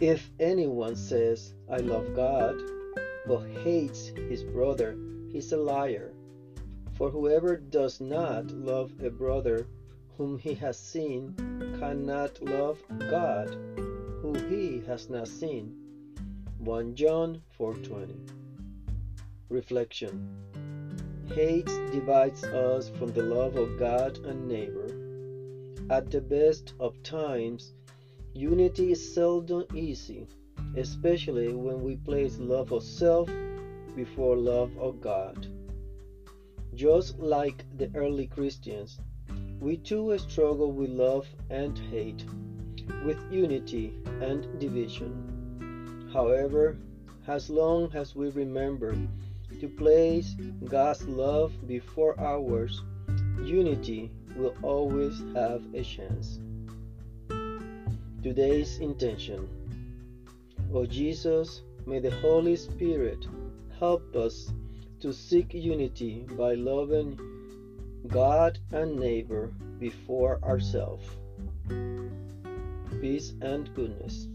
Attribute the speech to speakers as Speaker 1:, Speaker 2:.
Speaker 1: If anyone says, I love God, but hates his brother, he's a liar. For whoever does not love a brother whom he has seen cannot love God, who he has not seen. 1 John 4:20. Reflection. Hate divides us from the love of God and neighbor. At the best of times, unity is seldom easy, especially when we place love of self before love of God. Just like the early Christians, we too struggle with love and hate, with unity and division. However, as long as we remember to place God's love before ours, unity will always have a chance. Today's intention. O Jesus, may the Holy Spirit help us to seek unity by loving God and neighbor before ourselves. Peace and goodness.